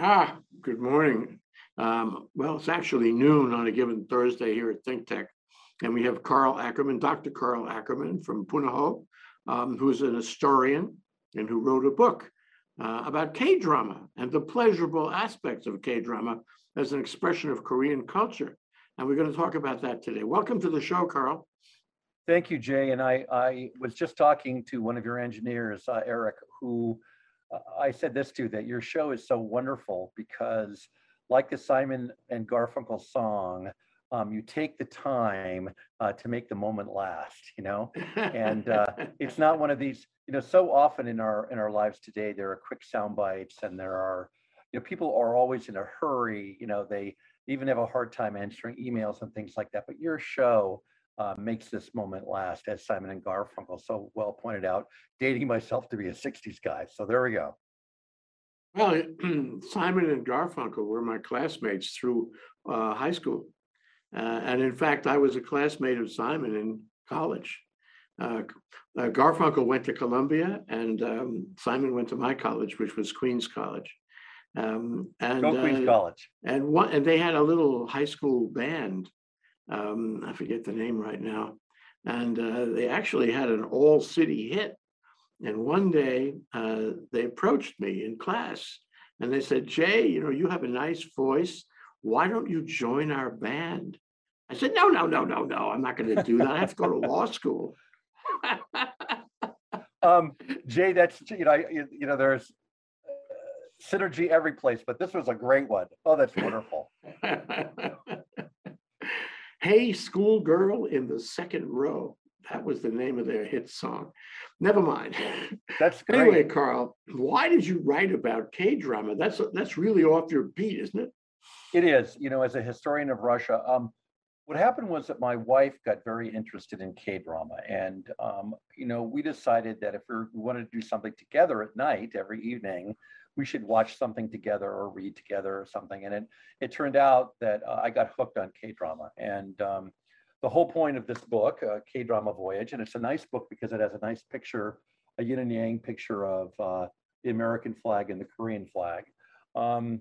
Ah, good morning. Um, well, it's actually noon on a given Thursday here at Think Tech. And we have Carl Ackerman, Dr. Carl Ackerman from Punahou, um, who's an historian and who wrote a book uh, about K-drama and the pleasurable aspects of K-drama as an expression of Korean culture. And we're going to talk about that today. Welcome to the show, Carl. Thank you, Jay. And I, I was just talking to one of your engineers, uh, Eric, who uh, I said this to, that your show is so wonderful because like the Simon and Garfunkel song, um, you take the time uh, to make the moment last, you know? And uh, it's not one of these, you know, so often in our in our lives today, there are quick sound bites and there are, you know, people are always in a hurry, you know, they even have a hard time answering emails and things like that. But your show uh, makes this moment last, as Simon and Garfunkel so well pointed out, dating myself to be a 60s guy. So there we go. Well, Simon and Garfunkel were my classmates through uh, high school. Uh, and in fact, I was a classmate of Simon in college. Uh, uh, Garfunkel went to Columbia and um, Simon went to my college, which was Queens College. Um, and Go Queens uh, College. and one and they had a little high school band. Um, I forget the name right now. And uh, they actually had an all city hit. And one day uh, they approached me in class and they said, Jay, you know, you have a nice voice. Why don't you join our band? I said, no, no, no, no, no. I'm not going to do that. I have to go to law school. Um, Jay, that's you know, you, you know, there's uh, synergy every place, but this was a great one. Oh, that's wonderful. hey, schoolgirl in the second row. That was the name of their hit song. Never mind. That's Anyway. Carl, why did you write about K drama? That's that's really off your beat, isn't it? It is, you know, as a historian of Russia, um, what happened was that my wife got very interested in K drama, and um, you know, we decided that if we we wanted to do something together at night every evening, we should watch something together or read together or something. And it it turned out that uh, I got hooked on K drama, and um, the whole point of this book, uh, K drama Voyage, and it's a nice book because it has a nice picture, a yin and yang picture of uh, the American flag and the Korean flag. Um,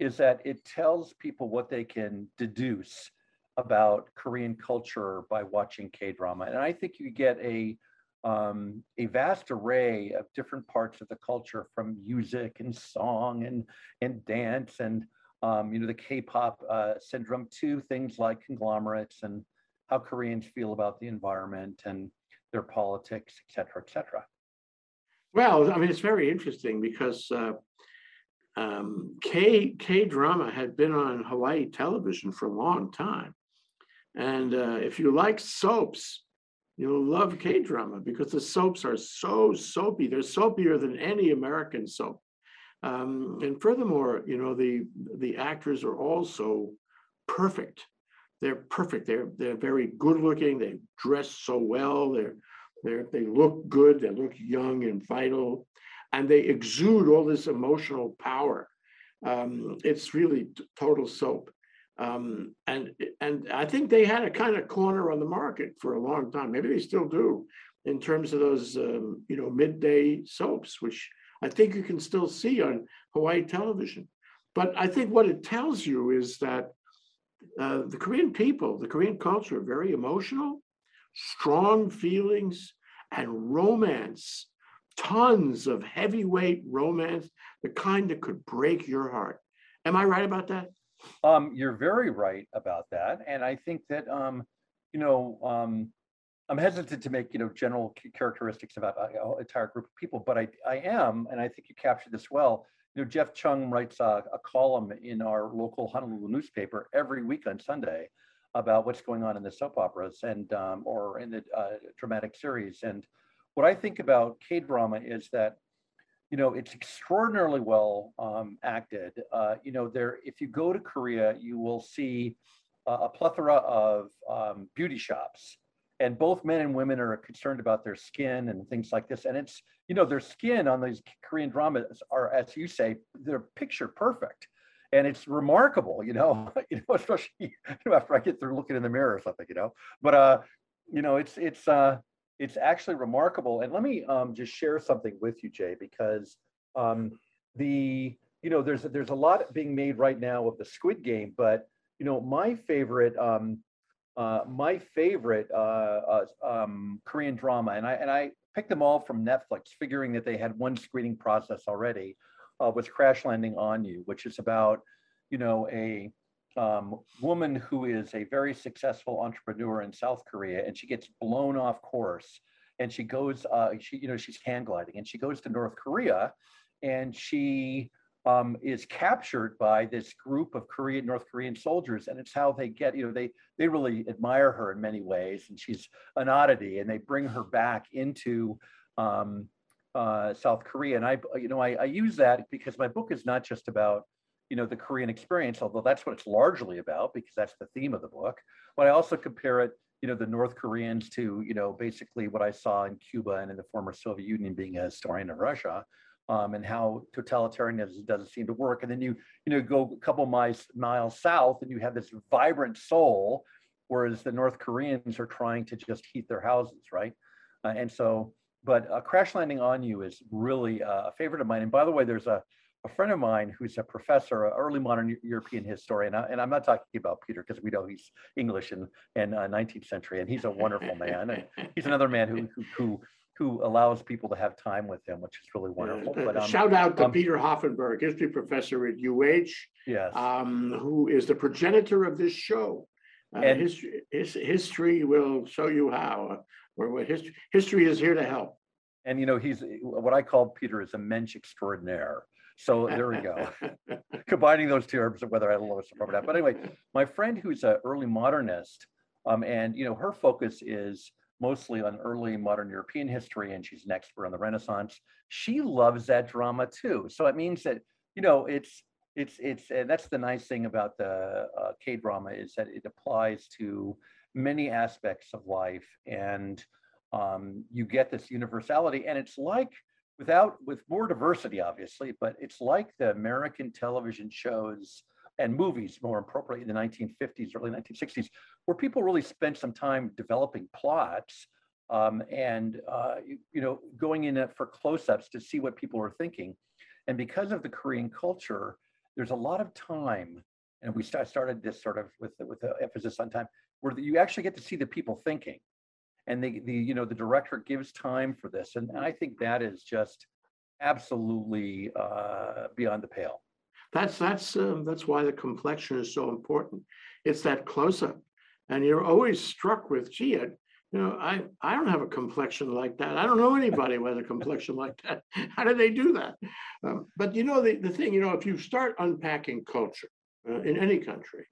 is that it tells people what they can deduce about Korean culture by watching K drama. And I think you get a um, a vast array of different parts of the culture from music and song and and dance and um, you know the K-pop uh, syndrome to things like conglomerates and how Koreans feel about the environment and their politics, et cetera, et cetera. Well, I mean, it's very interesting because uh, um, K K drama had been on Hawaii television for a long time, and uh, if you like soaps, you'll love K drama because the soaps are so soapy. They're soapier than any American soap. Um, and furthermore, you know, the the actors are also perfect. They're perfect. They're they're very good looking. They dress so well. They're they're they look good. They look young and vital, and they exude all this emotional power. Um, it's really total soap. Um, and and I think they had a kind of corner on the market for a long time. Maybe they still do in terms of those um, you know midday soaps, which I think you can still see on Hawaii television. But I think what it tells you is that uh, the Korean people, the Korean culture, are very emotional, strong feelings, and romance. Tons of heavyweight romance, the kind that could break your heart. Am I right about that? Um, you're very right about that, and I think that um, you know um, I'm hesitant to make you know general characteristics about a- a entire group of people, but I I am, and I think you captured this well. You know, Jeff Chung writes a, a column in our local Honolulu newspaper every week on Sunday about what's going on in the soap operas and um, or in the uh, dramatic series. And what I think about K drama is that you know it's extraordinarily well um, acted. Uh, you know there if you go to korea you will see uh, a plethora of um, beauty shops. And both men and women are concerned about their skin and things like this. And it's you know their skin on these korean dramas are as you say they're picture perfect. And it's remarkable you know you know especially you know after i get through looking in the mirror or something you know. But uh you know it's it's uh it's actually remarkable. And let me um, just share something with you, Jay, because um, the you know, there's there's a lot being made right now of the Squid Game, but you know, my favorite, um, uh, my favorite uh, uh, um, Korean drama, and I and I picked them all from Netflix, figuring that they had one screening process already, uh, was Crash Landing on You, which is about, you know, a um, woman who is a very successful entrepreneur in South Korea, and she gets blown off course, and she goes, uh, she you know, she's hand gliding, and she goes to North Korea, and she um, is captured by this group of Korean North Korean soldiers, and it's how they get you know they they really admire her in many ways, and she's an oddity, and they bring her back into um, uh, South Korea, and I you know I, I use that because my book is not just about you know the Korean experience, although that's what it's largely about because that's the theme of the book. But I also compare it you know the North Koreans to you know basically what I saw in Cuba and in the former Soviet Union being a historian of Russia um, and how totalitarianism doesn't seem to work. And then you, you know, go a couple miles, miles south and you have this vibrant soul, whereas the North Koreans are trying to just heat their houses, right? Uh, and so, but uh, Crash Landing on You is really uh, a favorite of mine. And by the way, there's a, a friend of mine who's a professor, an early modern European historian, and I'm not talking about Peter because we know he's English and, and 19th uh, century, and he's a wonderful man. And he's another man who, who, who who allows people to have time with him, which is really wonderful. Uh, but um, shout out to um, Peter Hoffenberg, history professor at UH. Yes. Um, who is the progenitor of this show. Uh, and history, his, history will show you how, or what history, history is here to help. And you know, he's what I call Peter is a mensch extraordinaire. So there we go. Combining those two terms, whether I love it or not. But anyway, my friend who's an early modernist, um, and you know, her focus is mostly on early modern European history, and she's an expert on the Renaissance. She loves that drama too. So it means that you know it's it's it's and that's the nice thing about the uh, K drama is that it applies to many aspects of life, and um, you get this universality. And it's like without with more diversity, obviously, but it's like the American television shows and movies more appropriately in the 1950s, early 1960s, where people really spent some time developing plots um, and uh, you, you, know going in for close-ups to see what people are thinking. And because of the Korean culture, there's a lot of time, and we start, started this sort of with with the emphasis on time, where you actually get to see the people thinking, and the the you know the director gives time for this, and, I think that is just absolutely uh, beyond the pale. That's that's um, that's why the complexion is so important. It's that close up, and you're always struck with, gee, you know, I I don't have a complexion like that. I don't know anybody with a complexion like that. How do they do that? Um, but you know, the the thing, you know, if you start unpacking culture uh, in any country,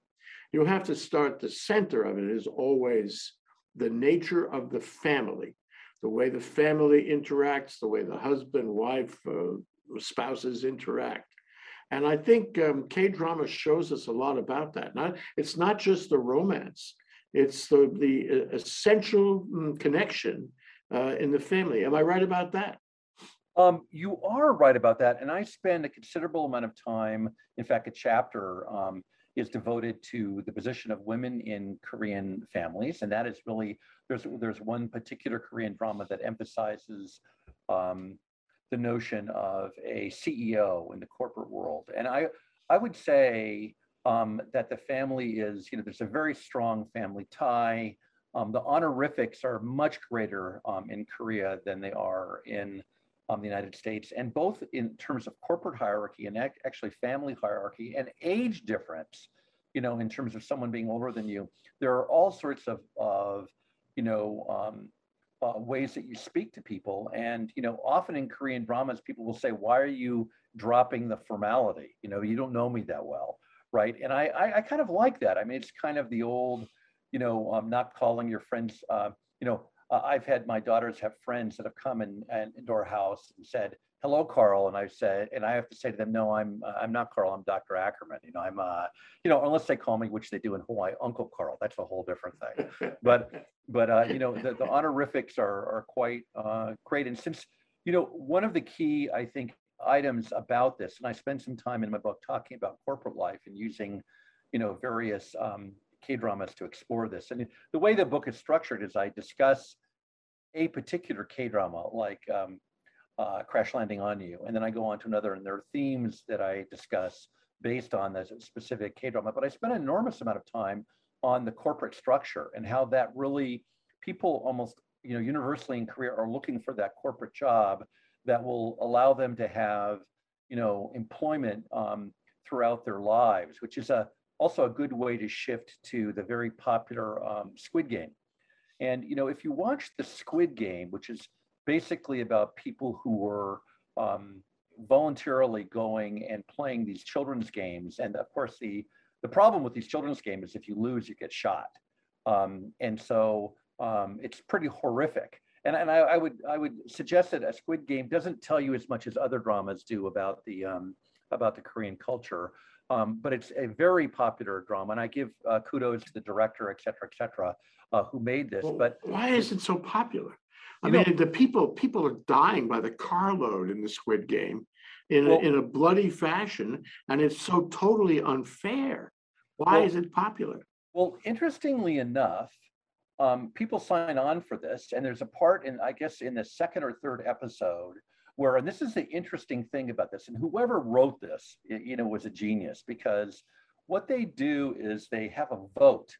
you have to start. The center of it is always the nature of the family, the way the family interacts, the way the husband, wife, uh, spouses interact and I think um, K drama shows us a lot about that. Not it's not just the romance; it's the the uh, essential mm, connection uh, in the family. Am I right about that? Um, you are right about that, and I spend a considerable amount of time. In fact, a chapter um, is devoted to the position of women in Korean families, and that is really there's there's one particular Korean drama that emphasizes um, the notion of a CEO in the corporate world. And I, I would say um, that the family is, you know, there's a very strong family tie. Um, the honorifics are much greater um, in Korea than they are in um, the United States, and both in terms of corporate hierarchy and ac actually family hierarchy and age difference. You know, in terms of someone being older than you, there are all sorts of, of you know, um, uh, ways that you speak to people. And, you know, often in Korean dramas, people will say, why are you dropping the formality? You know, you don't know me that well. Right. And I, I, I kind of like that. I mean, it's kind of the old, you know, um, not calling your friends, uh, you know, uh, I've had my daughters have friends that have come in, in, into our house and said, hello, Carl. And I said, and I have to say to them, no, I'm, uh, I'm not Carl. I'm Dr. Ackerman. You know, I'm, uh, you know, unless they call me, which they do in Hawaii, Uncle Carl. That's a whole different thing. But, but uh, you know, the, the honorifics are, are quite uh, great. And since, you know, one of the key, I think, items about this, and I spend some time in my book talking about corporate life and using, you know, various um, K-dramas to explore this. And the way the book is structured is I discuss a particular K-drama, like um, uh, Crash Landing on You, and then I go on to another, and there are themes that I discuss based on the specific K drama. But I spent an enormous amount of time on the corporate structure and how that really people almost you know universally in Korea are looking for that corporate job that will allow them to have you know employment um, throughout their lives, which is a also a good way to shift to the very popular um, Squid Game. And you know, if you watch the Squid Game, which is basically about people who were um, voluntarily going and playing these children's games, and of course the the problem with these children's games is if you lose, you get shot, um, and so um, it's pretty horrific. And, and I, I, would I would suggest that a Squid Game doesn't tell you as much as other dramas do about the um, about the Korean culture. Um, but it's a very popular drama, and I give uh, kudos to the director, et cetera, et cetera, uh, who made this. Well, but why is it so popular? I mean, know- the people, people are dying by the carload in the Squid Game in, a- in a bloody fashion, and it's so totally unfair. Why Well- is it popular? Well, interestingly enough, um, people sign on for this, and there's a part in, I guess, in the second or third episode where, and this is the interesting thing about this, and whoever wrote this, you know, was a genius because what they do is they have a vote.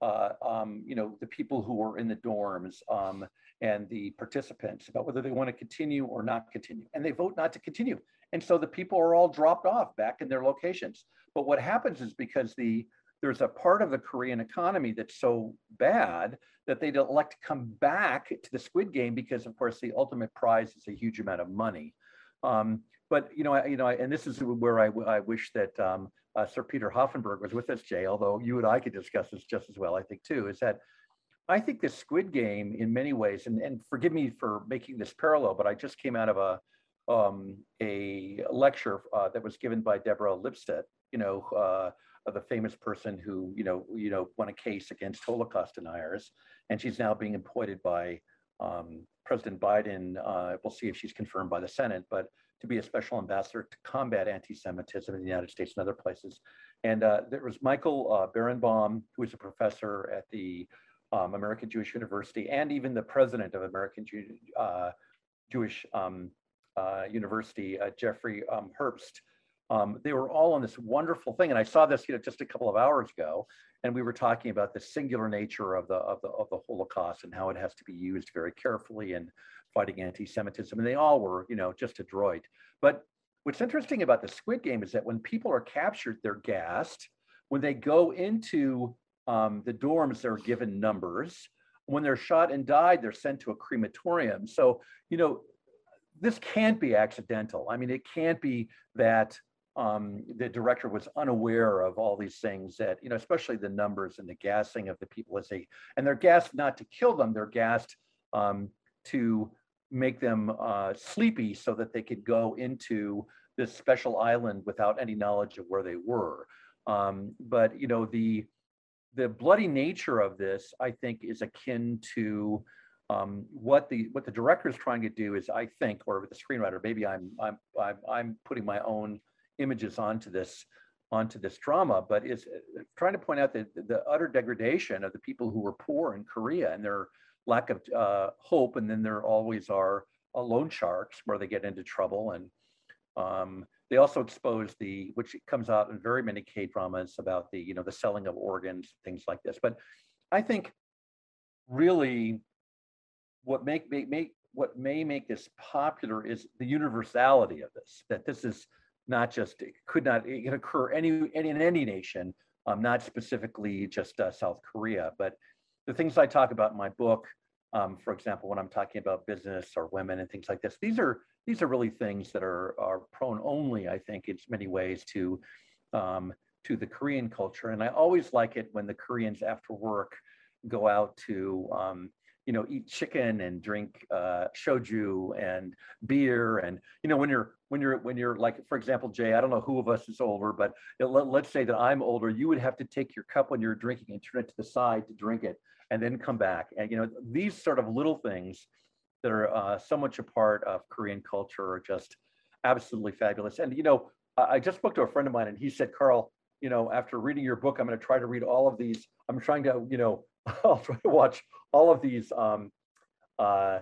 Uh, um, you know, the people who are in the dorms um, and the participants about whether they want to continue or not continue, and they vote not to continue. And so the people are all dropped off back in their locations. But what happens is because the there's a part of the Korean economy that's so bad that they don't elect to come back to the Squid Game because, of course, the ultimate prize is a huge amount of money. Um, but you know, I, you know, I, and this is where I, I wish that um, uh, Sir Peter Hoffenberg was with us, Jay. Although you and I could discuss this just as well, I think too. Is that I think the Squid Game, in many ways, and, and forgive me for making this parallel, but I just came out of a um, a lecture uh, that was given by Deborah Lipstadt, you know, uh, of the famous person who, you know, you know, won a case against Holocaust deniers, and she's now being appointed by um, President Biden. Uh, we'll see if she's confirmed by the Senate, but to be a special ambassador to combat anti-Semitism in the United States and other places. And uh, there was Michael uh, Berenbaum, who is a professor at the um, American Jewish University, and even the president of American Jew, uh, Jewish um, uh, University, uh, Jeffrey um, Herbst. Um, they were all on this wonderful thing, and I saw this, you know, just a couple of hours ago, and we were talking about the singular nature of the of the of the Holocaust and how it has to be used very carefully in fighting anti-Semitism, and they all were, you know, just adroit. But what's interesting about the Squid Game is that when people are captured, they're gassed. When they go into um, the dorms, they're given numbers. When they're shot and died, they're sent to a crematorium. So, you know, this can't be accidental. I mean, it can't be that um, the director was unaware of all these things that, you know, especially the numbers and the gassing of the people as they, and they're gassed not to kill them, they're gassed um, to make them uh, sleepy so that they could go into this special island without any knowledge of where they were. Um, but, you know, the, the bloody nature of this, I think, is akin to um, what the what the director is trying to do is, I think, or the screenwriter, maybe I'm I'm I'm, I'm putting my own images onto this onto this drama, but is uh, trying to point out the, the utter degradation of the people who were poor in Korea and their lack of uh, hope, and then there always are uh, loan sharks where they get into trouble, and um, they also expose the which comes out in very many K dramas about the you know the selling of organs, things like this. But I think really what make, make, make what may make this popular is the universality of this, that this is not just, it could not, it occur any, any in any nation, um, not specifically just uh, South Korea, but the things I talk about in my book, um, for example, when I'm talking about business or women and things like this, these are these are really things that are are prone only, I think, in many ways to um, to the Korean culture. And I always like it when the Koreans after work go out to um, you know eat chicken and drink uh, soju and beer and you know when you're when you're when you're like for example Jay I don't know who of us is older but let, let's say that I'm older you would have to take your cup when you're drinking and turn it to the side to drink it and then come back. And you know these sort of little things that are uh, so much a part of Korean culture are just absolutely fabulous. And you know I I just spoke to a friend of mine and he said Carl you know after reading your book I'm going to try to read all of these. I'm trying to you know I'll try to watch all of these um, uh,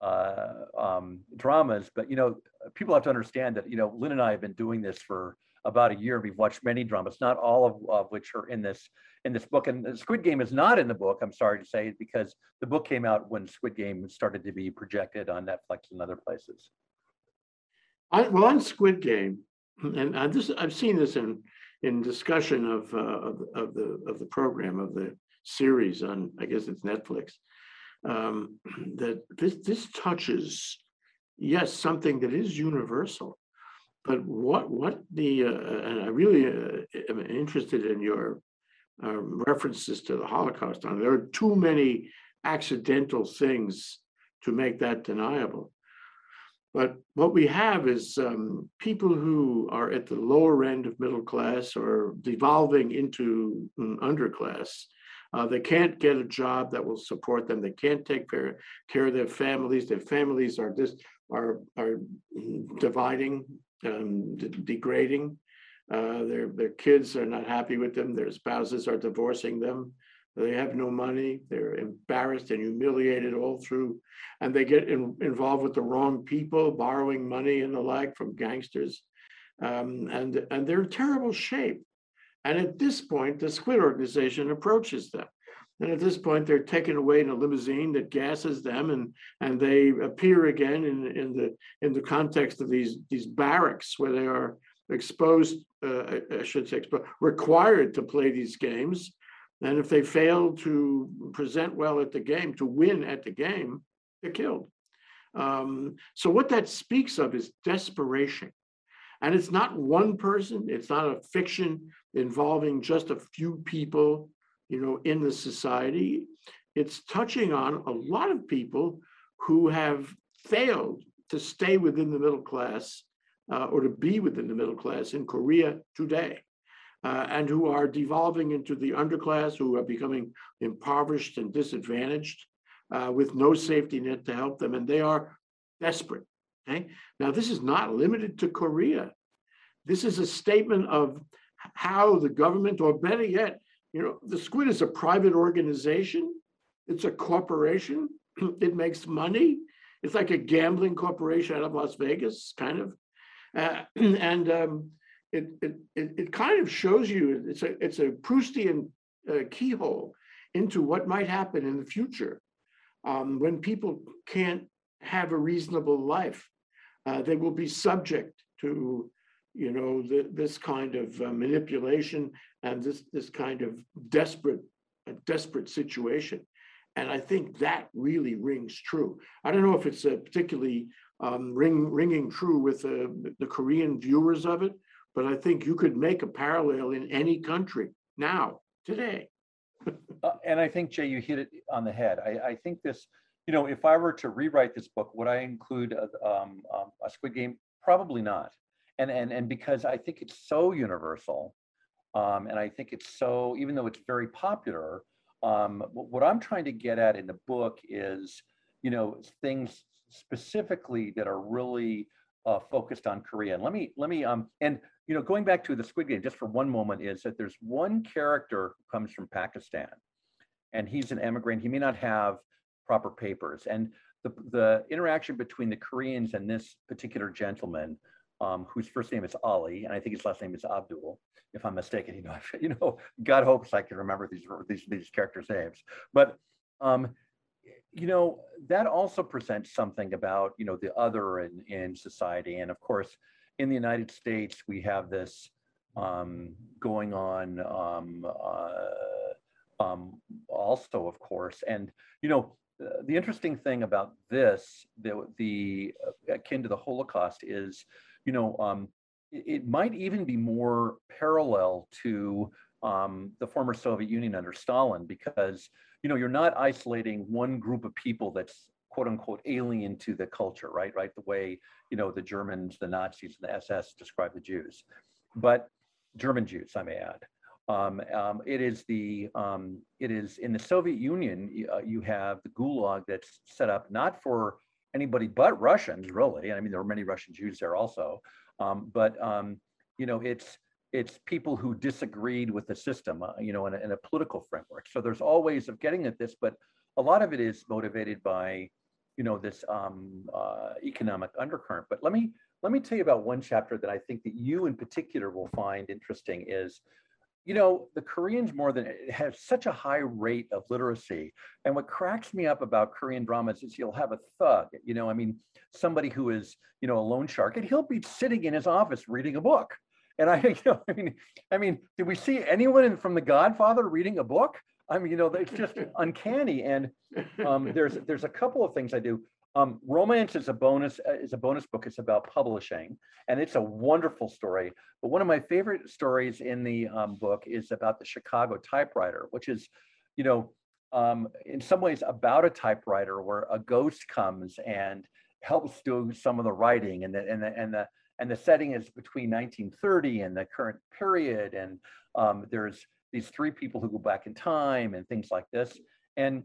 uh, um, dramas. But you know, people have to understand that you know, Lynn and I have been doing this for about a year. We've watched many dramas, not all of, of which are in this in this book. And Squid Game is not in the book. I'm sorry to say, because the book came out when Squid Game started to be projected on Netflix and other places. I, well, on Squid Game, and I, this I've seen this in in discussion of, uh, of of the of the program of the series on I guess it's Netflix. Um, that this this touches yes something that is universal, but what what the uh, and I really uh, am interested in your uh, references to the Holocaust. On there are too many accidental things to make that deniable. But what we have is um, people who are at the lower end of middle class or devolving into um, underclass. Uh, they can't get a job that will support them. They can't take care, care of their families. Their families are just are are dividing, um, de degrading. Uh, their their kids are not happy with them. Their spouses are divorcing them. They have no money. They're embarrassed and humiliated all through, and they get in, involved with the wrong people, borrowing money and the like from gangsters, um, and and they're in terrible shape. And at this point, the Squid organization approaches them. And at this point, they're taken away in a limousine that gasses them, and and they appear again in in the in the context of these these barracks where they are exposed, uh, I should say, exposed, required to play these games and if they fail to present well at the game, to win at the game, they're killed. Um, so what that speaks of is desperation. And it's not one person, it's not a fiction involving just a few people, you know, in the society. It's touching on a lot of people who have failed to stay within the middle class uh, or to be within the middle class in Korea today uh, and who are devolving into the underclass, who are becoming impoverished and disadvantaged uh, with no safety net to help them, and they are desperate. Okay, now this is not limited to Korea. This is a statement of how the government, or better yet, you know, the Squid is a private organization. It's a corporation. it makes money. It's like a gambling corporation out of Las Vegas, kind of. Uh, and um, it, it, it, kind of shows you, it's a, it's a Proustian uh, keyhole into what might happen in the future um, when people can't have a reasonable life. Uh, they will be subject to, you know, the, this kind of uh, manipulation and this, this kind of desperate, desperate situation. And I think that really rings true. I don't know if it's particularly um, ring, ringing true with uh, the Korean viewers of it, but I think you could make a parallel in any country now, today. uh, and I think Jay, you hit it on the head. I, I, think this, you know, if I were to rewrite this book, would I include a, um, um, a Squid Game? Probably not. And and and because I think it's so universal, um, and I think it's so, even though it's very popular, um, what I'm trying to get at in the book is, you know, things specifically that are really uh, focused on Korea. And let me let me um and you know, going back to the Squid Game just for one moment is that there's one character who comes from Pakistan and he's an immigrant. He may not have proper papers. And the, the interaction between the Koreans and this particular gentleman, um, whose first name is Ali, and I think his last name is Abdul, if I'm mistaken, you know, you know, God hopes I can remember these, these, these characters' names. But, um, you know, that also presents something about, you know, the other in, in society. And of course, in the United States, we have this um, going on um, uh, um, also, of course. And, you know, the interesting thing about this, the, the uh, akin to the Holocaust is, you know, um, it, it, might even be more parallel to um, the former Soviet Union under Stalin because, you know, you're not isolating one group of people that's quote unquote alien to the culture, right? Right. The way, you know, the Germans, the Nazis, and the SS describe the Jews, but German Jews, I may add. Um, um, it is the um, it is in the Soviet Union. Uh, you have the Gulag that's set up not for anybody but Russians, really. And I mean, there were many Russian Jews there also, um, but um, you know, it's it's people who disagreed with the system, uh, you know, in a, in a political framework. So there's all ways of getting at this, but a lot of it is motivated by you know, this um, uh, economic undercurrent. But let me let me tell you about one chapter that I think that you in particular will find interesting is, you know, the Koreans more than have such a high rate of literacy. And what cracks me up about Korean dramas is you'll have a thug, you know, I mean, somebody who is, you know, a loan shark, and he'll be sitting in his office reading a book. And I, you know, I mean, I mean, did we see anyone in, from The Godfather reading a book? I mean, you know, it's just uncanny. And um, there's there's a couple of things I do. Um, Romance is a bonus uh, is a bonus book. It's about publishing, and it's a wonderful story. But one of my favorite stories in the um, book is about the Chicago typewriter, which is, you know, um, in some ways about a typewriter where a ghost comes and helps do some of the writing, and the and the and the and the setting is between 1930 and the current period, and um, there's these three people who go back in time and things like this. And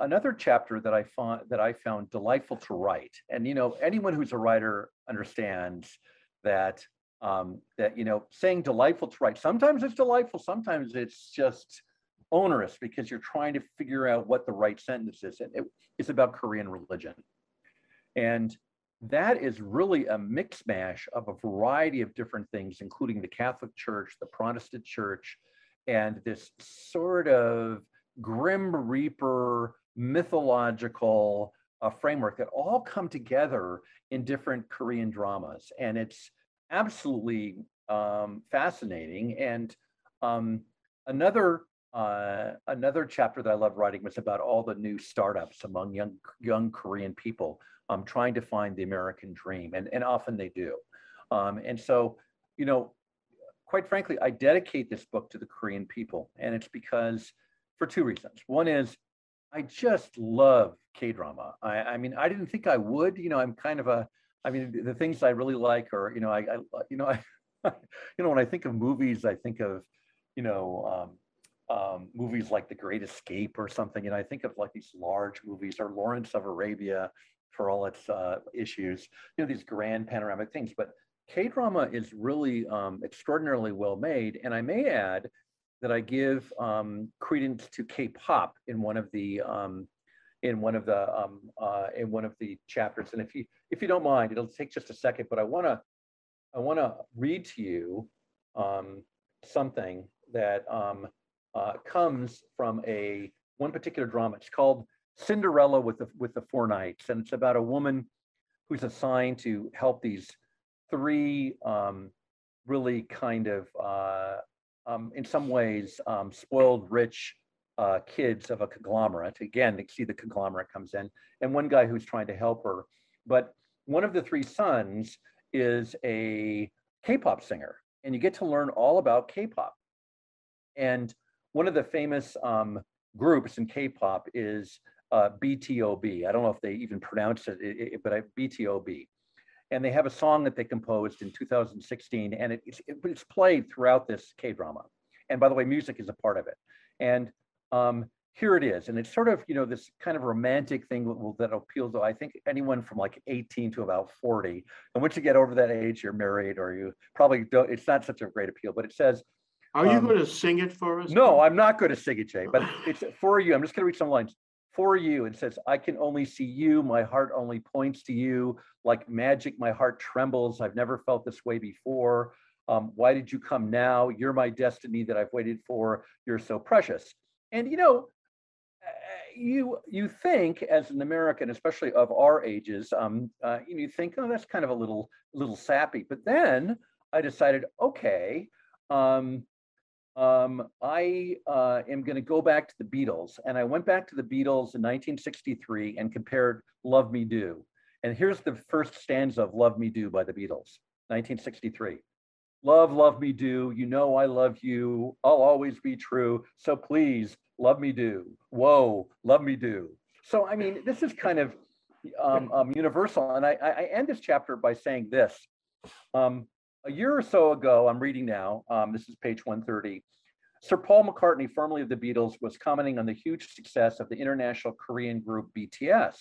another chapter that I found that I found delightful to write, and you know, anyone who's a writer understands that um, that you know, saying delightful to write. Sometimes it's delightful, sometimes it's just onerous because you're trying to figure out what the right sentence is. And it, it's about Korean religion, and that is really a mix mash of a variety of different things, including the Catholic Church, the Protestant Church, and this sort of grim reaper mythological uh, framework that all come together in different Korean dramas. And it's absolutely um, fascinating. And um, another uh, another chapter that I love writing was about all the new startups among young young Korean people um, trying to find the American dream, and and often they do. Um, and so, you know, quite frankly, I dedicate this book to the Korean people, and it's because for two reasons. One is I just love K drama. I, I mean, I didn't think I would. You know, I'm kind of a. I mean, the things I really like are, you know, I, I you know, I, you know, when I think of movies, I think of, you know, um, um, movies like The Great Escape or something, and I think of like these large movies or Lawrence of Arabia for all its uh, issues. You know, these grand panoramic things, but K drama is really um, extraordinarily well made. And I may add that I give um, credence to K-pop in one of the um, in one of the um, uh, in one of the chapters. And if you if you don't mind, it'll take just a second, but I want to I want to read to you um, something that um, uh, comes from a one particular drama. It's called Cinderella with the with the Four Knights, and it's about a woman who's assigned to help these three um, really kind of, uh, um, in some ways, um, spoiled rich uh, kids of a conglomerate. Again, see the conglomerate comes in, and one guy who's trying to help her. But one of the three sons is a K-pop singer, and you get to learn all about K-pop. And one of the famous um, groups in K-pop is uh, BTOB. I don't know if they even pronounce it, it, it but I, BTOB and they have a song that they composed in 2016 and it, it's, it, it's played throughout this k-drama. And by the way music is a part of it. And um, here it is and it's sort of you know this kind of romantic thing that, that appeals to i think anyone from like 18 to about 40 and once you get over that age you're married or you probably don't it's not such a great appeal but it says are you um, going to sing it for us? No i'm not going to sing it jay but it's for you. I'm just going to read some lines for you and says, I can only see you. My heart only points to you. Like magic, my heart trembles. I've never felt this way before. Um, why did you come now? You're my destiny that I've waited for. You're so precious. And you know, eh, you you think as an American, especially of our ages, um, uh, you think, oh, that's kind of a little little sappy. But then I decided, okay, um, um, I uh, am going to go back to the Beatles. And I went back to the Beatles in 1963 and compared Love Me Do. And here's the first stanza of Love Me Do by the Beatles, 1963. Love, love me do. You know I love you. I'll always be true. So please, love me do. Whoa, love me do. So, I mean, this is kind of um, um, universal. And I, I end this chapter by saying this. Um, a year or so ago, I'm reading now, um, this is page 130, Sir Paul McCartney, formerly of the Beatles, was commenting on the huge success of the international Korean group BTS.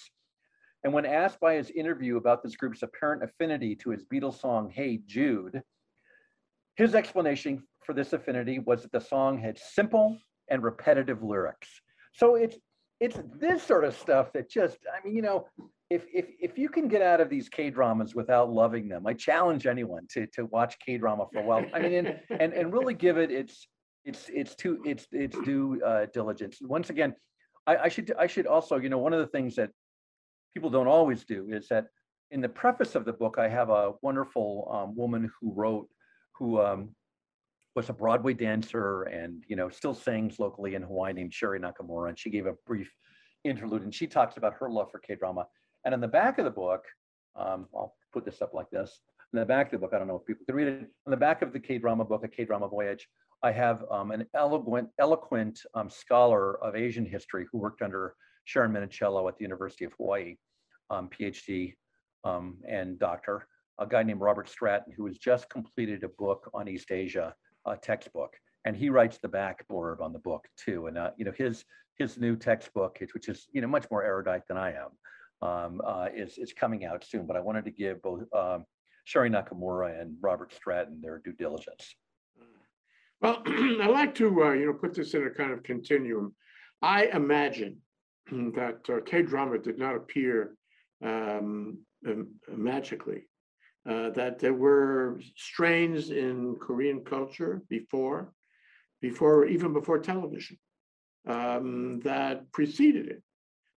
And when asked by his interview about this group's apparent affinity to his Beatles song, Hey Jude, his explanation for this affinity was that the song had simple and repetitive lyrics. So it's it's this sort of stuff that just, I mean, you know, if if if you can get out of these K dramas without loving them, I challenge anyone to to watch K drama for a while. I mean, and and, and really give it its its its to its its due uh, diligence. Once again, I, I should I should also you know one of the things that people don't always do is that in the preface of the book, I have a wonderful um, woman who wrote who um, was a Broadway dancer and you know still sings locally in Hawaii named Sherry Nakamura, and she gave a brief interlude and she talks about her love for K drama and in the back of the book, um, I'll put this up like this. In the back of the book, I don't know if people can read it. On the back of the K-drama book, A K-drama Voyage, I have um, an eloquent, eloquent um, scholar of Asian history who worked under Sharon Minichiello at the University of Hawaii, um, PhD um, and doctor, a guy named Robert Stratton, who has just completed a book on East Asia, a textbook. And he writes the back blurb on the book too. And uh, you know his his new textbook, which is you know much more erudite than I am, um, uh, is, is coming out soon, but I wanted to give both um, Sherry Nakamura and Robert Stratton their due diligence. Well, I like to, uh, you know, put this in a kind of continuum. I imagine that uh, K-drama did not appear um, magically, uh, that there were strains in Korean culture before, before even before television, um, that preceded it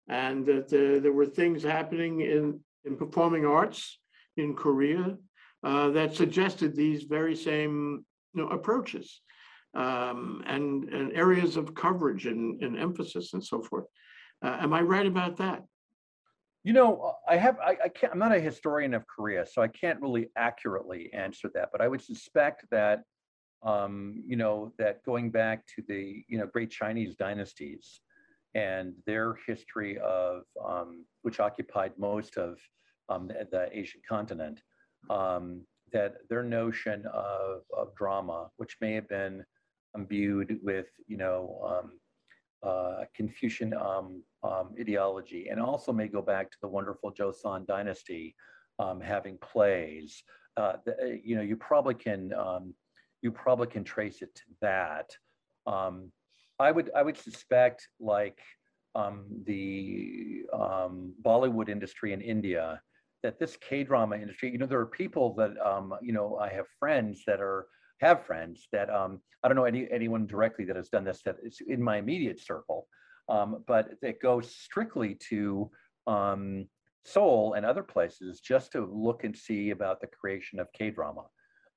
and that uh, there were things happening in, in performing arts in Korea uh, that suggested these very same you know, approaches um, and, and areas of coverage and, and emphasis and so forth. Uh, am I right about that? You know, I have, I, I, can't, I'm not a historian of Korea, so I can't really accurately answer that, but I would suspect that, um, you know, that going back to the, you know, great Chinese dynasties, and their history of, um, which occupied most of um, the, the, Asian continent, um, that their notion of, of drama, which may have been imbued with, you know, um, uh, Confucian um, um, ideology, and also may go back to the wonderful Joseon dynasty having plays. Uh, the, you know, you probably can you probably can trace it to that. Um, I would I would suspect like um, the um, Bollywood industry in India that this K drama industry, you know, there are people that um, you know I have friends that are have friends that um, I don't know any anyone directly that has done this that is in my immediate circle, um, but it goes strictly to Seoul and other places just to look and see about the creation of K drama.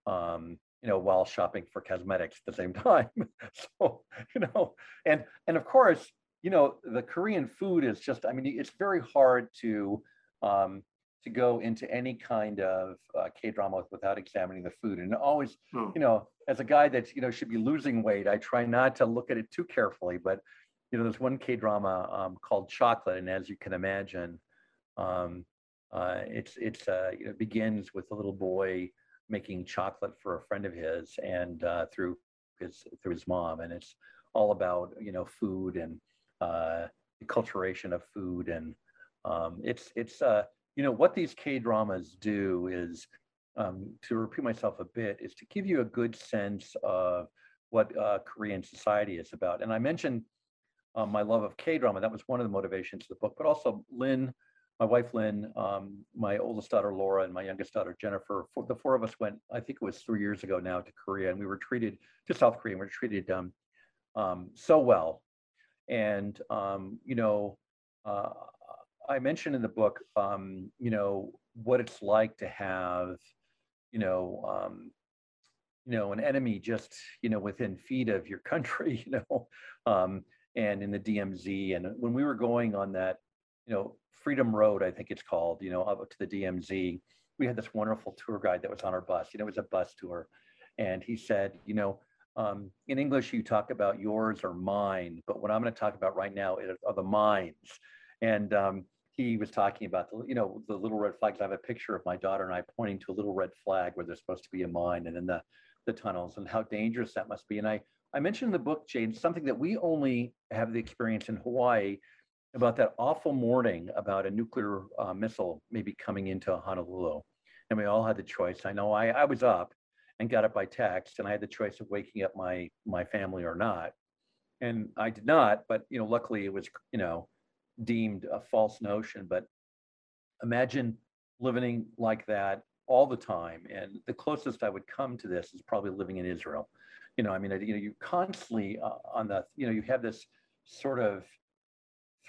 Um, you know, while shopping for cosmetics at the same time. so, you know, and and of course, you know, the Korean food is just, I mean, it's very hard to um, to go into any kind of uh, K-drama without examining the food. And always, oh. you know, as a guy that, you know, should be losing weight, I try not to look at it too carefully, but, you know, there's one K-drama um, called Chocolate. And as you can imagine, um, uh, it's, it's, uh, you know, begins with a little boy making chocolate for a friend of his and uh, through his through his mom, and it's all about you know food and uh, the acculturation of food, and um, it's it's uh, you know what these K dramas do is um, to repeat myself a bit is to give you a good sense of what uh, Korean society is about. And I mentioned um, my love of K drama. That was one of the motivations of the book, but also Lynn my wife Lynn, um, my oldest daughter Laura, and my youngest daughter Jennifer. For, the four of us went, I think it was three years ago now, to Korea, and we were treated to South Korea. And we were treated um, um, so well, and um, you know, uh, I mentioned in the book, um, you know, what it's like to have, you know, um, you know, an enemy just you know within feet of your country, you know, and in the DMZ, and when we were going on that, you know Freedom Road, I think it's called, you know, up to the DMZ. We had this wonderful tour guide that was on our bus. You know, it was a bus tour. And he said, you know, um, in English, you talk about yours or mine, but what I'm going to talk about right now are the mines. And um, he was talking about the, you know, the little red flags. I have a picture of my daughter and I pointing to a little red flag where there's supposed to be a mine and then the, the tunnels and how dangerous that must be. And I, I mentioned in the book, Jane, something that we only have the experience in Hawaii about that awful morning about a nuclear uh, missile maybe coming into Honolulu. And we all had the choice. I know I, I was up and got it by text and I had the choice of waking up my, my family or not. And I did not, but, you know, luckily it was, you know, deemed a false notion. But imagine living like that all the time. And the closest I would come to this is probably living in Israel. You know, I mean, you know, you constantly uh, on the, you know, you have this sort of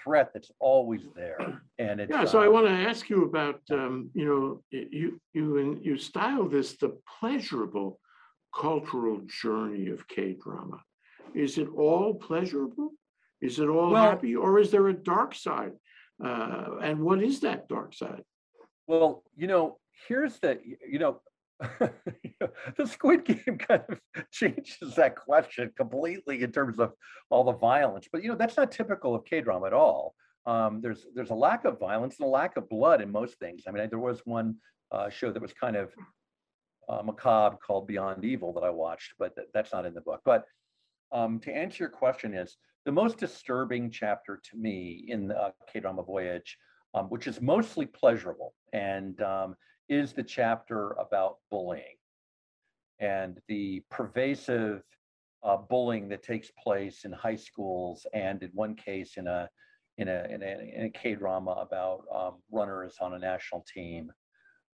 threat that's always there. And it's, Yeah, so I uh, want to ask you about, um, you know, you, you, you style this the pleasurable cultural journey of K-drama. Is it all pleasurable? Is it all Well- happy, or is there a dark side? Uh, and what is that dark side? Well, you know, here's the, you know, the Squid Game kind of changes that question completely in terms of all the violence. But you know, that's not typical of K-drama at all. Um, there's there's a lack of violence and a lack of blood in most things. I mean, there was one uh, show that was kind of uh, macabre called Beyond Evil that I watched, but th- that's not in the book. But um, to answer your question is the most disturbing chapter to me in the uh, K-drama Voyage, um, which is mostly pleasurable, and um, is the chapter about bullying and the pervasive uh, bullying that takes place in high schools and in one case in a in a in a, in a K drama about um, runners on a national team.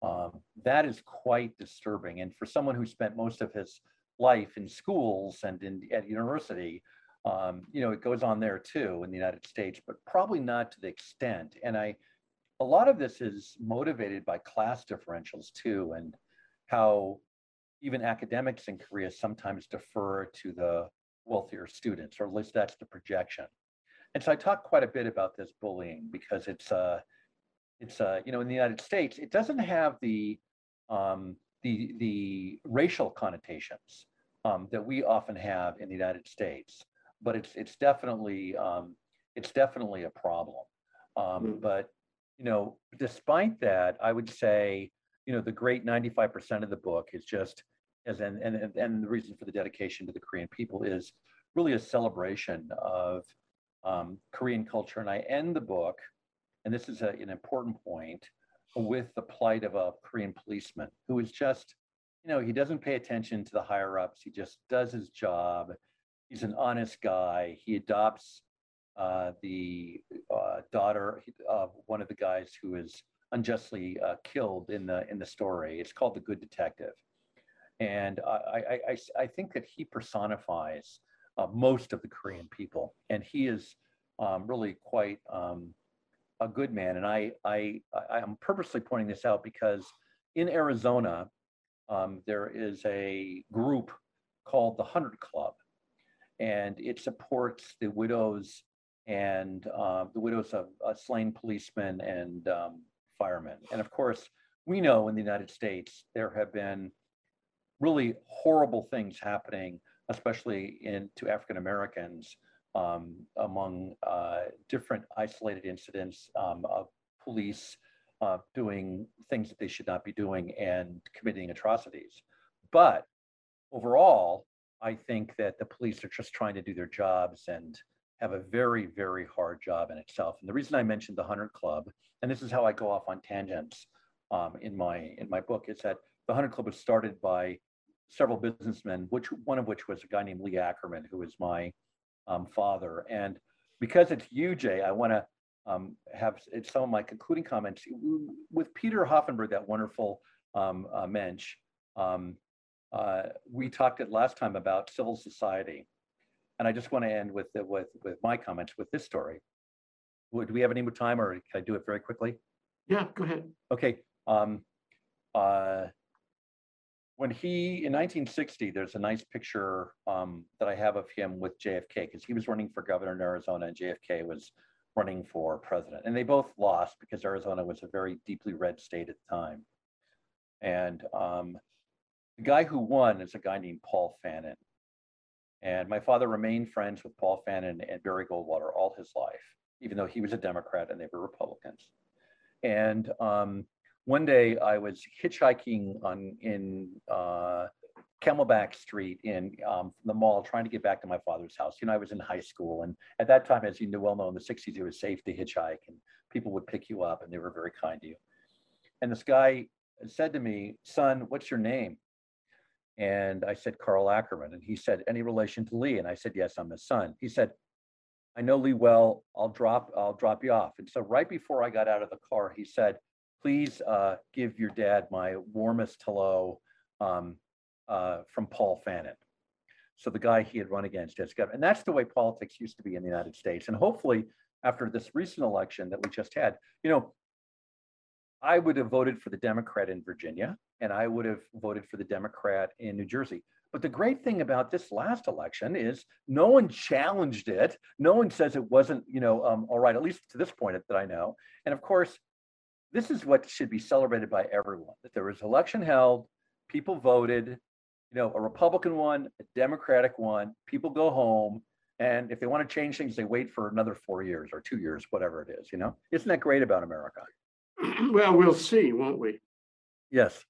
Um, that is quite disturbing, and for someone who spent most of his life in schools and in at university, um, you know, it goes on there too in the United States, but probably not to the extent. And I, a lot of this is motivated by class differentials too, and how even academics in Korea sometimes defer to the wealthier students, or at least that's the projection. And so I talk quite a bit about this bullying because it's uh, it's uh, you know in the United States it doesn't have the um, the the racial connotations um, that we often have in the United States, but it's it's definitely um, it's definitely a problem. Um, Mm. But you know, despite that, I would say you know the great 95% of the book is just as and and and- the reason for the dedication to the Korean people is really a celebration of um, Korean culture. And I end the book, and this is a, an important point, with the plight of a Korean policeman who is just, you know, he doesn't pay attention to the higher ups. He just does his job. He's an honest guy. He adopts uh, the uh, daughter of one of the guys who is unjustly uh, killed in the in the story. It's called The Good Detective, and I I I think that he personifies uh, most of the Korean people, and he is um, really quite um, a good man. And I I I am purposely pointing this out because in Arizona um, there is a group called the Hundred Club, and it supports the widows and uh, the widows of uh, slain policemen and um, firemen. And of course, we know in the United States there have been really horrible things happening, especially in to African Americans um, among uh, different isolated incidents um, of police uh, doing things that they should not be doing and committing atrocities. But overall, I think that the police are just trying to do their jobs and have a very, very hard job in itself. And the reason I mentioned the Hundred Club, and this is how I go off on tangents um, in my in my book, is that the Hundred Club was started by several businessmen, which one of which was a guy named Lee Ackerman, who is my um, father. And because it's you, Jay, I want to um, have some of my concluding comments with Peter Hoffenberg, that wonderful um, uh, mensch. Um, uh, we talked at last time about civil society, and I just want to end with the, with with my comments with this story. Would do we have any more time, or can I do it very quickly? Yeah, go ahead. Okay. Um, uh, when he in 1960, there's a nice picture um, that I have of him with JFK because he was running for governor in Arizona and JFK was running for president, and they both lost because Arizona was a very deeply red state at the time. And um, the guy who won is a guy named Paul Fannin. And my father remained friends with Paul Fannin and Barry Goldwater all his life, even though he was a Democrat and they were Republicans. And um, one day I was hitchhiking on in uh, Camelback Street in um, the mall, trying to get back to my father's house. You know, I was in high school, and at that time, as you know, well know, in the '60s, it was safe to hitchhike, and people would pick you up, and they were very kind to you. And this guy said to me, "Son, what's your name?" And I said, Carl Ackerman. And he said, Any relation to Lee? And I said, Yes, I'm his son. He said, I know Lee well. I'll drop, I'll drop you off. And so right before I got out of the car, he said, please uh, give your dad my warmest hello um, uh, from Paul Fannin. So the guy he had run against as governor. And that's the way politics used to be in the United States. And hopefully, after this recent election that we just had, you know, I would have voted for the Democrat in Virginia, and I would have voted for the Democrat in New Jersey. But the great thing about this last election is no one challenged it. No one says it wasn't, you know, um, all right, at least to this point that I know. And of course, this is what should be celebrated by everyone, that there was election held, people voted, you know, a Republican one, a Democratic one, people go home. And if they want to change things, they wait for another four years or two years, whatever it is, you know? Isn't that great about America? Well, we'll see, won't we? Yes.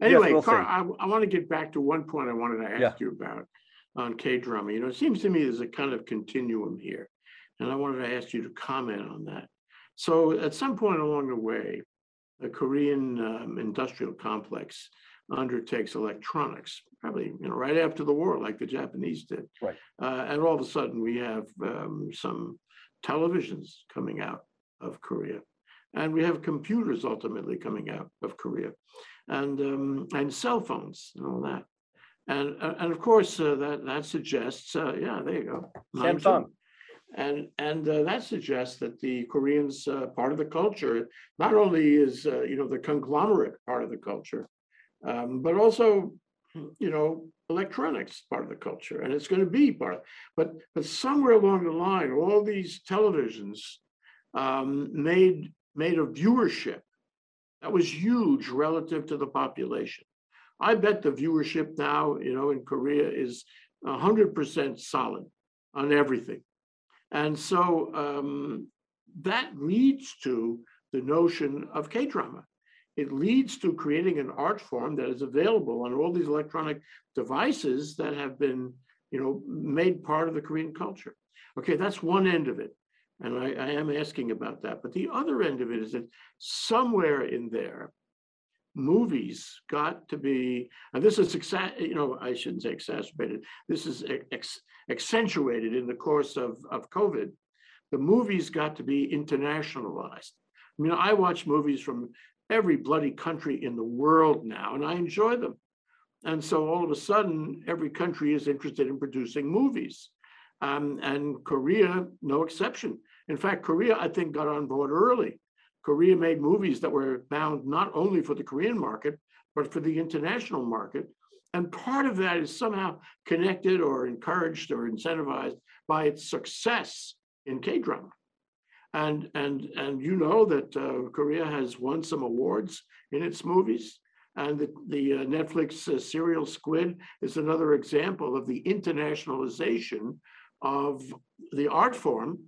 Anyway, we'll Carl, I, I want to get back to one point I wanted to ask you about on K-drama. You know, it seems to me there's a kind of continuum here. And I wanted to ask you to comment on that. So at some point along the way, the Korean um, industrial complex undertakes electronics, probably, you know, right after the war, like the Japanese did. Right. Uh, and all of a sudden, we have um, some televisions coming out of Korea. And we have computers ultimately coming out of Korea and um, and cell phones and all that. And uh, and of course uh, that that suggests uh, yeah there you go. Samsung. And and uh, that suggests that the Koreans uh, part of the culture not only is uh, you know the conglomerate part of the culture, um, but also you know electronics part of the culture, and it's going to be part. But but somewhere along the line, all these televisions um, made made a viewership that was huge relative to the population. I bet the viewership now, you know, in Korea is hundred percent solid on everything. And so um, that leads to the notion of K-drama. It leads to creating an art form that is available on all these electronic devices that have been, you know, made part of the Korean culture. Okay, that's one end of it. And I, I am asking about that. But the other end of it is that somewhere in there, movies got to be, and this is, you know, I shouldn't say exacerbated, this is ex- accentuated in the course of, of COVID. The movies got to be internationalized. I mean, I watch movies from every bloody country in the world now, and I enjoy them. And so all of a sudden, every country is interested in producing movies. Um, and Korea, no exception. In fact, Korea, I think, got on board early. Korea made movies that were bound not only for the Korean market, but for the international market. And part of that is somehow connected or encouraged or incentivized by its success in K-drama. And, and, and you know that uh, Korea has won some awards in its movies. And the, the uh, Netflix uh, serial Squid is another example of the internationalization of the art form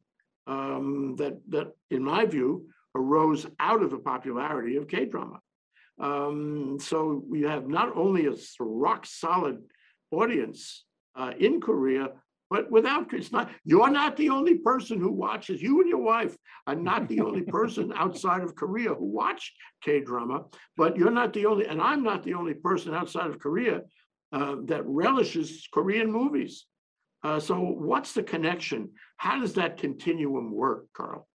um, that, that, in my view, arose out of the popularity of K-drama. Um, so we have not only a rock solid audience uh, in Korea, but without it's not you're not the only person who watches. You and your wife are not the only person outside of Korea who watch K-drama, but you're not the only, and I'm not the only person outside of Korea uh, that relishes Korean movies. Uh, so what's the connection? How does that continuum work, Carl?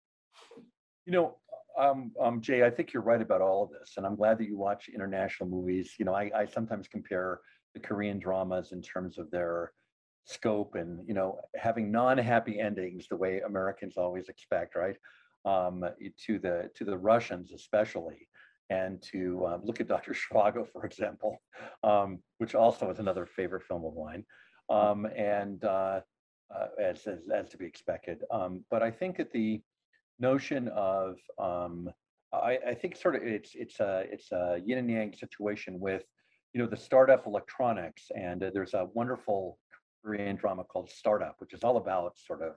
You know, um, um, Jay, I think you're right about all of this, and I'm glad that you watch international movies. You know, I, I sometimes compare the Korean dramas in terms of their scope and you know having non-happy endings the way Americans always expect, right? Um, to the to the Russians especially, and to um, look at Dr. Zhivago, for example, um, which also is another favorite film of mine, um, and uh, uh, as, as as to be expected. Um, but I think that the notion of um, I, I think sort of it's it's a it's a yin and yang situation with you know the startup electronics and uh, there's a wonderful Korean drama called Startup, which is all about sort of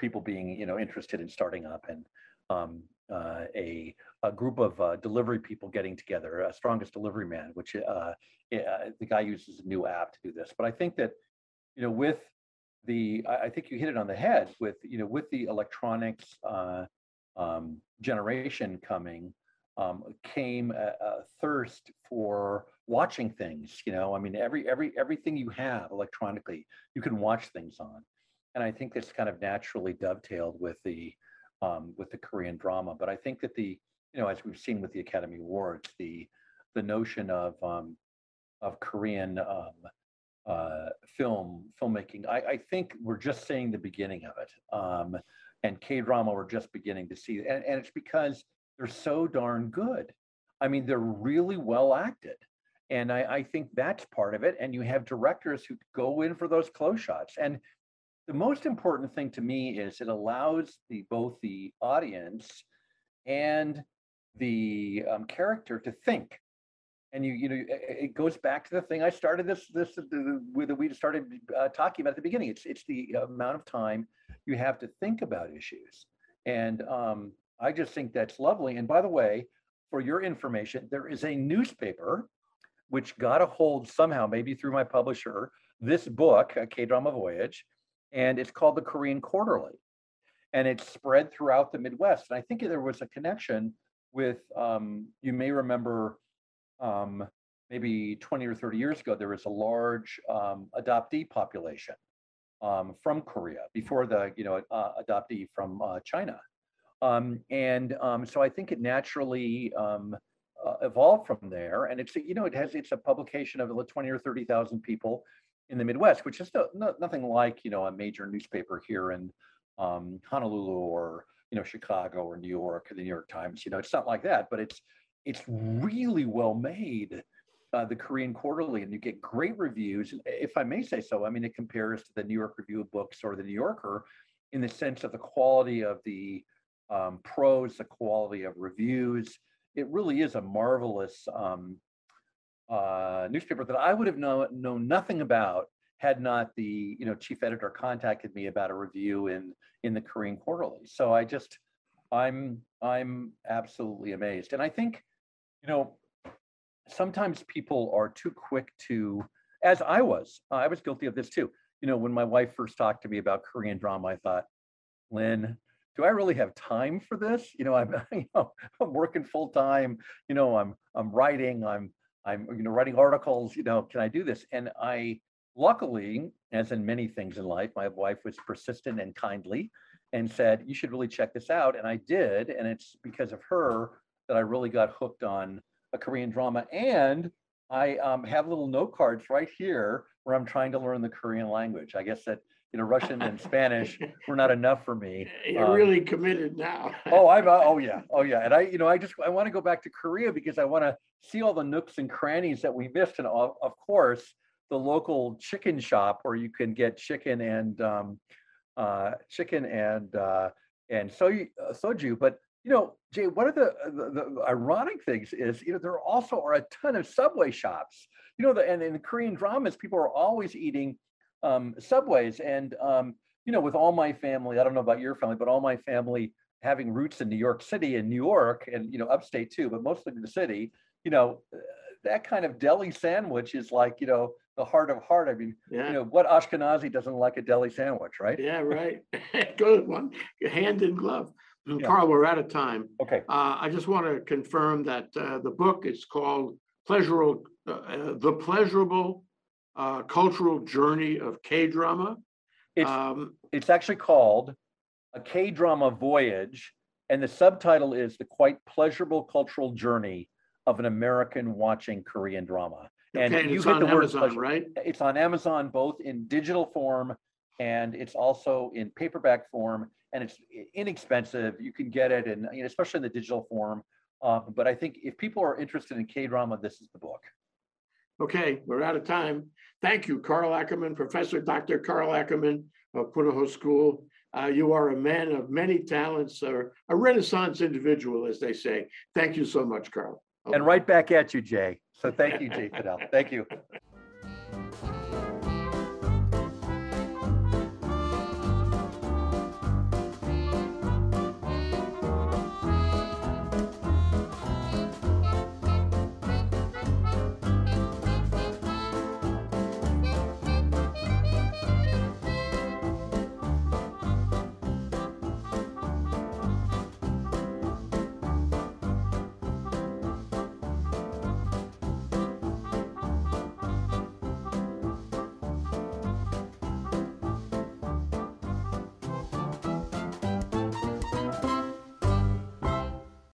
people being you know interested in starting up and um, uh, a a group of uh, delivery people getting together, a strongest delivery man, which uh, uh, the guy uses a new app to do this. But I think that you know with the I, think you hit it on the head with you know with the electronics uh, um, generation coming um, came a, a thirst for watching things you know? I mean every every everything you have electronically you can watch things on. And i think this kind of naturally dovetailed with the um, with the korean drama. But i think that the you know, as we've seen with the Academy Awards, the the notion of um, of Korean um, uh, film filmmaking. I, I think we're just seeing the beginning of it. Um, and K drama, we're just beginning to see, and, and it's because they're so darn good. I mean, they're really well acted. And I, I think that's part of it. And you have directors who go in for those close shots. And the most important thing to me is it allows the both the audience and the um, character to think and you you know it goes back to the thing I started this this with we started uh, talking about at the beginning. It's it's the amount of time you have to think about issues, and um, I just think that's lovely. And by the way, for your information, there is a newspaper which got a hold somehow, maybe through my publisher, this book, a K Drama Voyage, and it's called the Korean Quarterly, and it's spread throughout the Midwest. And I think there was a connection with um, you may remember um, maybe 20 or 30 years ago, there was a large um, adoptee population um, from Korea before the you know uh, adoptee from uh, China, um, and um, so I think it naturally um, uh, evolved from there. And it's you know it has it's a publication of 20 or 30 thousand people in the Midwest, which is no, no, nothing like you know a major newspaper here in Honolulu or you know Chicago or New York or the New York Times. You know it's not like that, but it's it's really well made, uh, the Korean Quarterly, and you get great reviews. If I may say so, I mean, it compares to the New York Review of Books or the New Yorker in the sense of the quality of the um, prose, the quality of reviews. It really is a marvelous um, uh, newspaper that I would have known, known nothing about had not the you know chief editor contacted me about a review in in the Korean Quarterly. So I just I'm I'm absolutely amazed, and I think you know, sometimes people are too quick to, as I was, uh, I was guilty of this too. You know, when my wife first talked to me about Korean drama, I thought, Lynn, do I really have time for this? You know, I'm, you know, I'm working full time. You know, I'm, I'm writing. I'm, I'm, you know, writing articles. You know, can I do this? And I, luckily, as in many things in life, my wife was persistent and kindly, and said, "You should really check this out." And I did, and it's because of her that I really got hooked on a Korean drama. And I um, have little note cards right here where I'm trying to learn the Korean language. I guess that you know Russian and Spanish were not enough for me. You're um, really committed now. oh, I'm. Uh, oh yeah. Oh yeah. And I, you know, I just I want to go back to Korea because I want to see all the nooks and crannies that we missed, and of, of course the local chicken shop where you can get chicken and um, uh, chicken and uh, and so uh, soju. But you know, Jay, one of the, the, the, ironic things is, you know, there also are a ton of Subway shops. You know, the, and in the Korean dramas, people are always eating um, Subways. And, um, you know, with all my family, I don't know about your family, but all my family having roots in New York City and New York and, you know, upstate too, but mostly in the city, you know, uh, that kind of deli sandwich is like, you know, the heart of heart. I mean, yeah. you know, what Ashkenazi doesn't like a deli sandwich, right? Yeah, right. Good one. Hand in glove. Yeah. Carl, we're out of time. Okay. Uh, I just want to confirm that uh, the book is called Pleasurable, uh, uh, The Pleasurable uh, Cultural Journey of K-Drama. It's, um, it's actually called A K-Drama Voyage, and the subtitle is The Quite Pleasurable Cultural Journey of an American Watching Korean Drama. And okay, you it's on Amazon, right? It's on Amazon, both in digital form and it's also in paperback form and it's inexpensive. You can get it, and you know, especially in the digital form. Um, but I think if people are interested in K drama, this is the book. Okay, we're out of time. Thank you, Carl Ackerman, Professor Dr. Carl Ackerman of Punahou School. Uh, you are a man of many talents, or a Renaissance individual, as they say. Thank you so much, Carl. Okay. And right back at you, Jay. So thank you, Jay Fidel. Thank you.